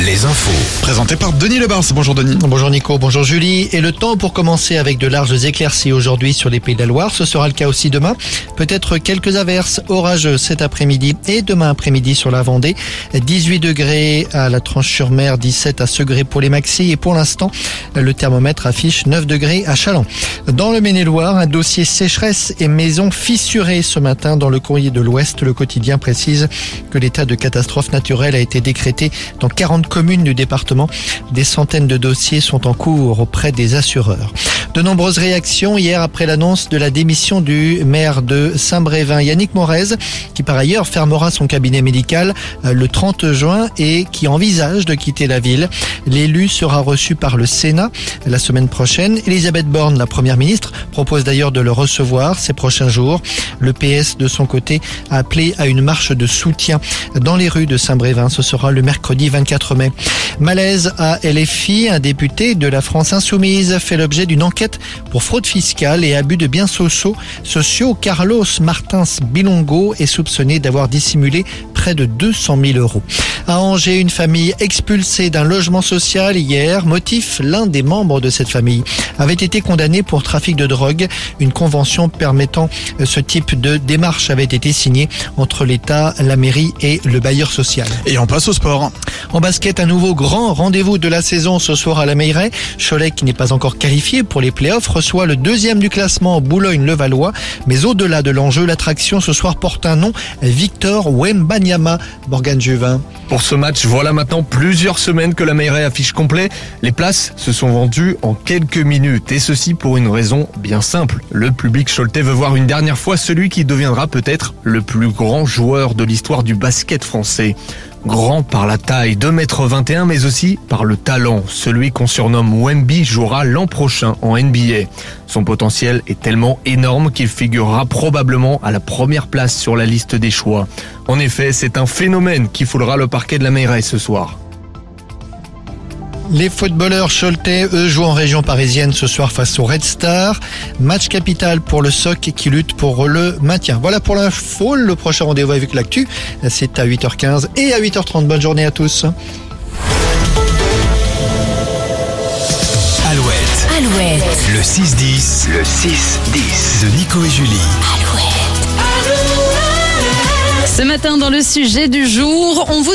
Les infos. Présenté par Denis Lebars. Bonjour Denis. Bonjour Nico, bonjour Julie. Et le temps pour commencer avec de larges éclaircies aujourd'hui sur les Pays de la Loire. Ce sera le cas aussi demain. Peut-être quelques averses orageuses cet après-midi et demain après-midi sur la Vendée. 18 degrés à la Tranche-sur-Mer, 17 à Segré pour les maxi. Et pour l'instant, le thermomètre affiche 9 degrés à Chaland. Dans le Maine-et-Loire, un dossier sécheresse et maison fissurée ce matin dans le courrier de l'Ouest. Le quotidien précise que l'état de catastrophe naturelle a été décrété dans 40 communes du département. Des centaines de dossiers sont en cours auprès des assureurs. De nombreuses réactions hier après l'annonce de la démission du maire de Saint-Brévin, Yannick Morez, qui par ailleurs fermera son cabinet médical euh, le 30 juin et qui envisage de quitter la ville. L'élu sera reçu par le Sénat la semaine prochaine. Elisabeth Borne, la première ministre, propose d'ailleurs de le recevoir ces prochains jours. Le PS, de son côté, a appelé à une marche de soutien dans les rues de Saint-Brévin. Ce sera le mercredi 24 mai. Malaise à LFI, un député de la France Insoumise fait l'objet d'une enquête pour fraude fiscale et abus de biens sociaux. Carlos Martins Bilongo est soupçonné d'avoir dissimulé près de 200 000 euros. À Angers, une famille expulsée d'un logement social hier. Motif, l'un des membres de cette famille avait été condamné pour trafic de drogue. Une convention permettant ce type de démarche avait été signée entre l'État, la mairie et le bailleur social. Et on passe au sport. En basket, un nouveau grand rendez-vous de la saison ce soir à la Meilleray. Cholet, qui n'est pas encore qualifié pour les playoffs, reçoit le deuxième du classement Boulogne-Levallois. Mais au-delà de l'enjeu, l'attraction ce soir porte un nom, Victor Wembanyama. Pour ce match, voilà maintenant plusieurs semaines que la Meilleray affiche complet. Les places se sont vendues en quelques minutes et ceci pour une raison bien simple. Le public choletais veut voir une dernière fois celui qui deviendra peut-être le plus grand joueur de l'histoire du basket français. Grand par la taille, 2m21, mais aussi par le talent. Celui qu'on surnomme Wemby jouera l'an prochain en NBA. Son potentiel est tellement énorme qu'il figurera probablement à la première place sur la liste des choix. En effet, c'est un phénomène qui foulera le parquet de la Meilleray ce soir. Les footballeurs Choletais, eux, jouent en région parisienne ce soir face au Red Star. Match capital pour le SOC qui lutte pour le maintien. Voilà pour l'info. Le prochain rendez-vous avec l'actu, c'est à 8h15 et à 8h30. Bonne journée à tous. Alouette, Alouette, le 6-10. Le 6-10 de Nico et Julie. Ce matin, dans le sujet du jour, on vous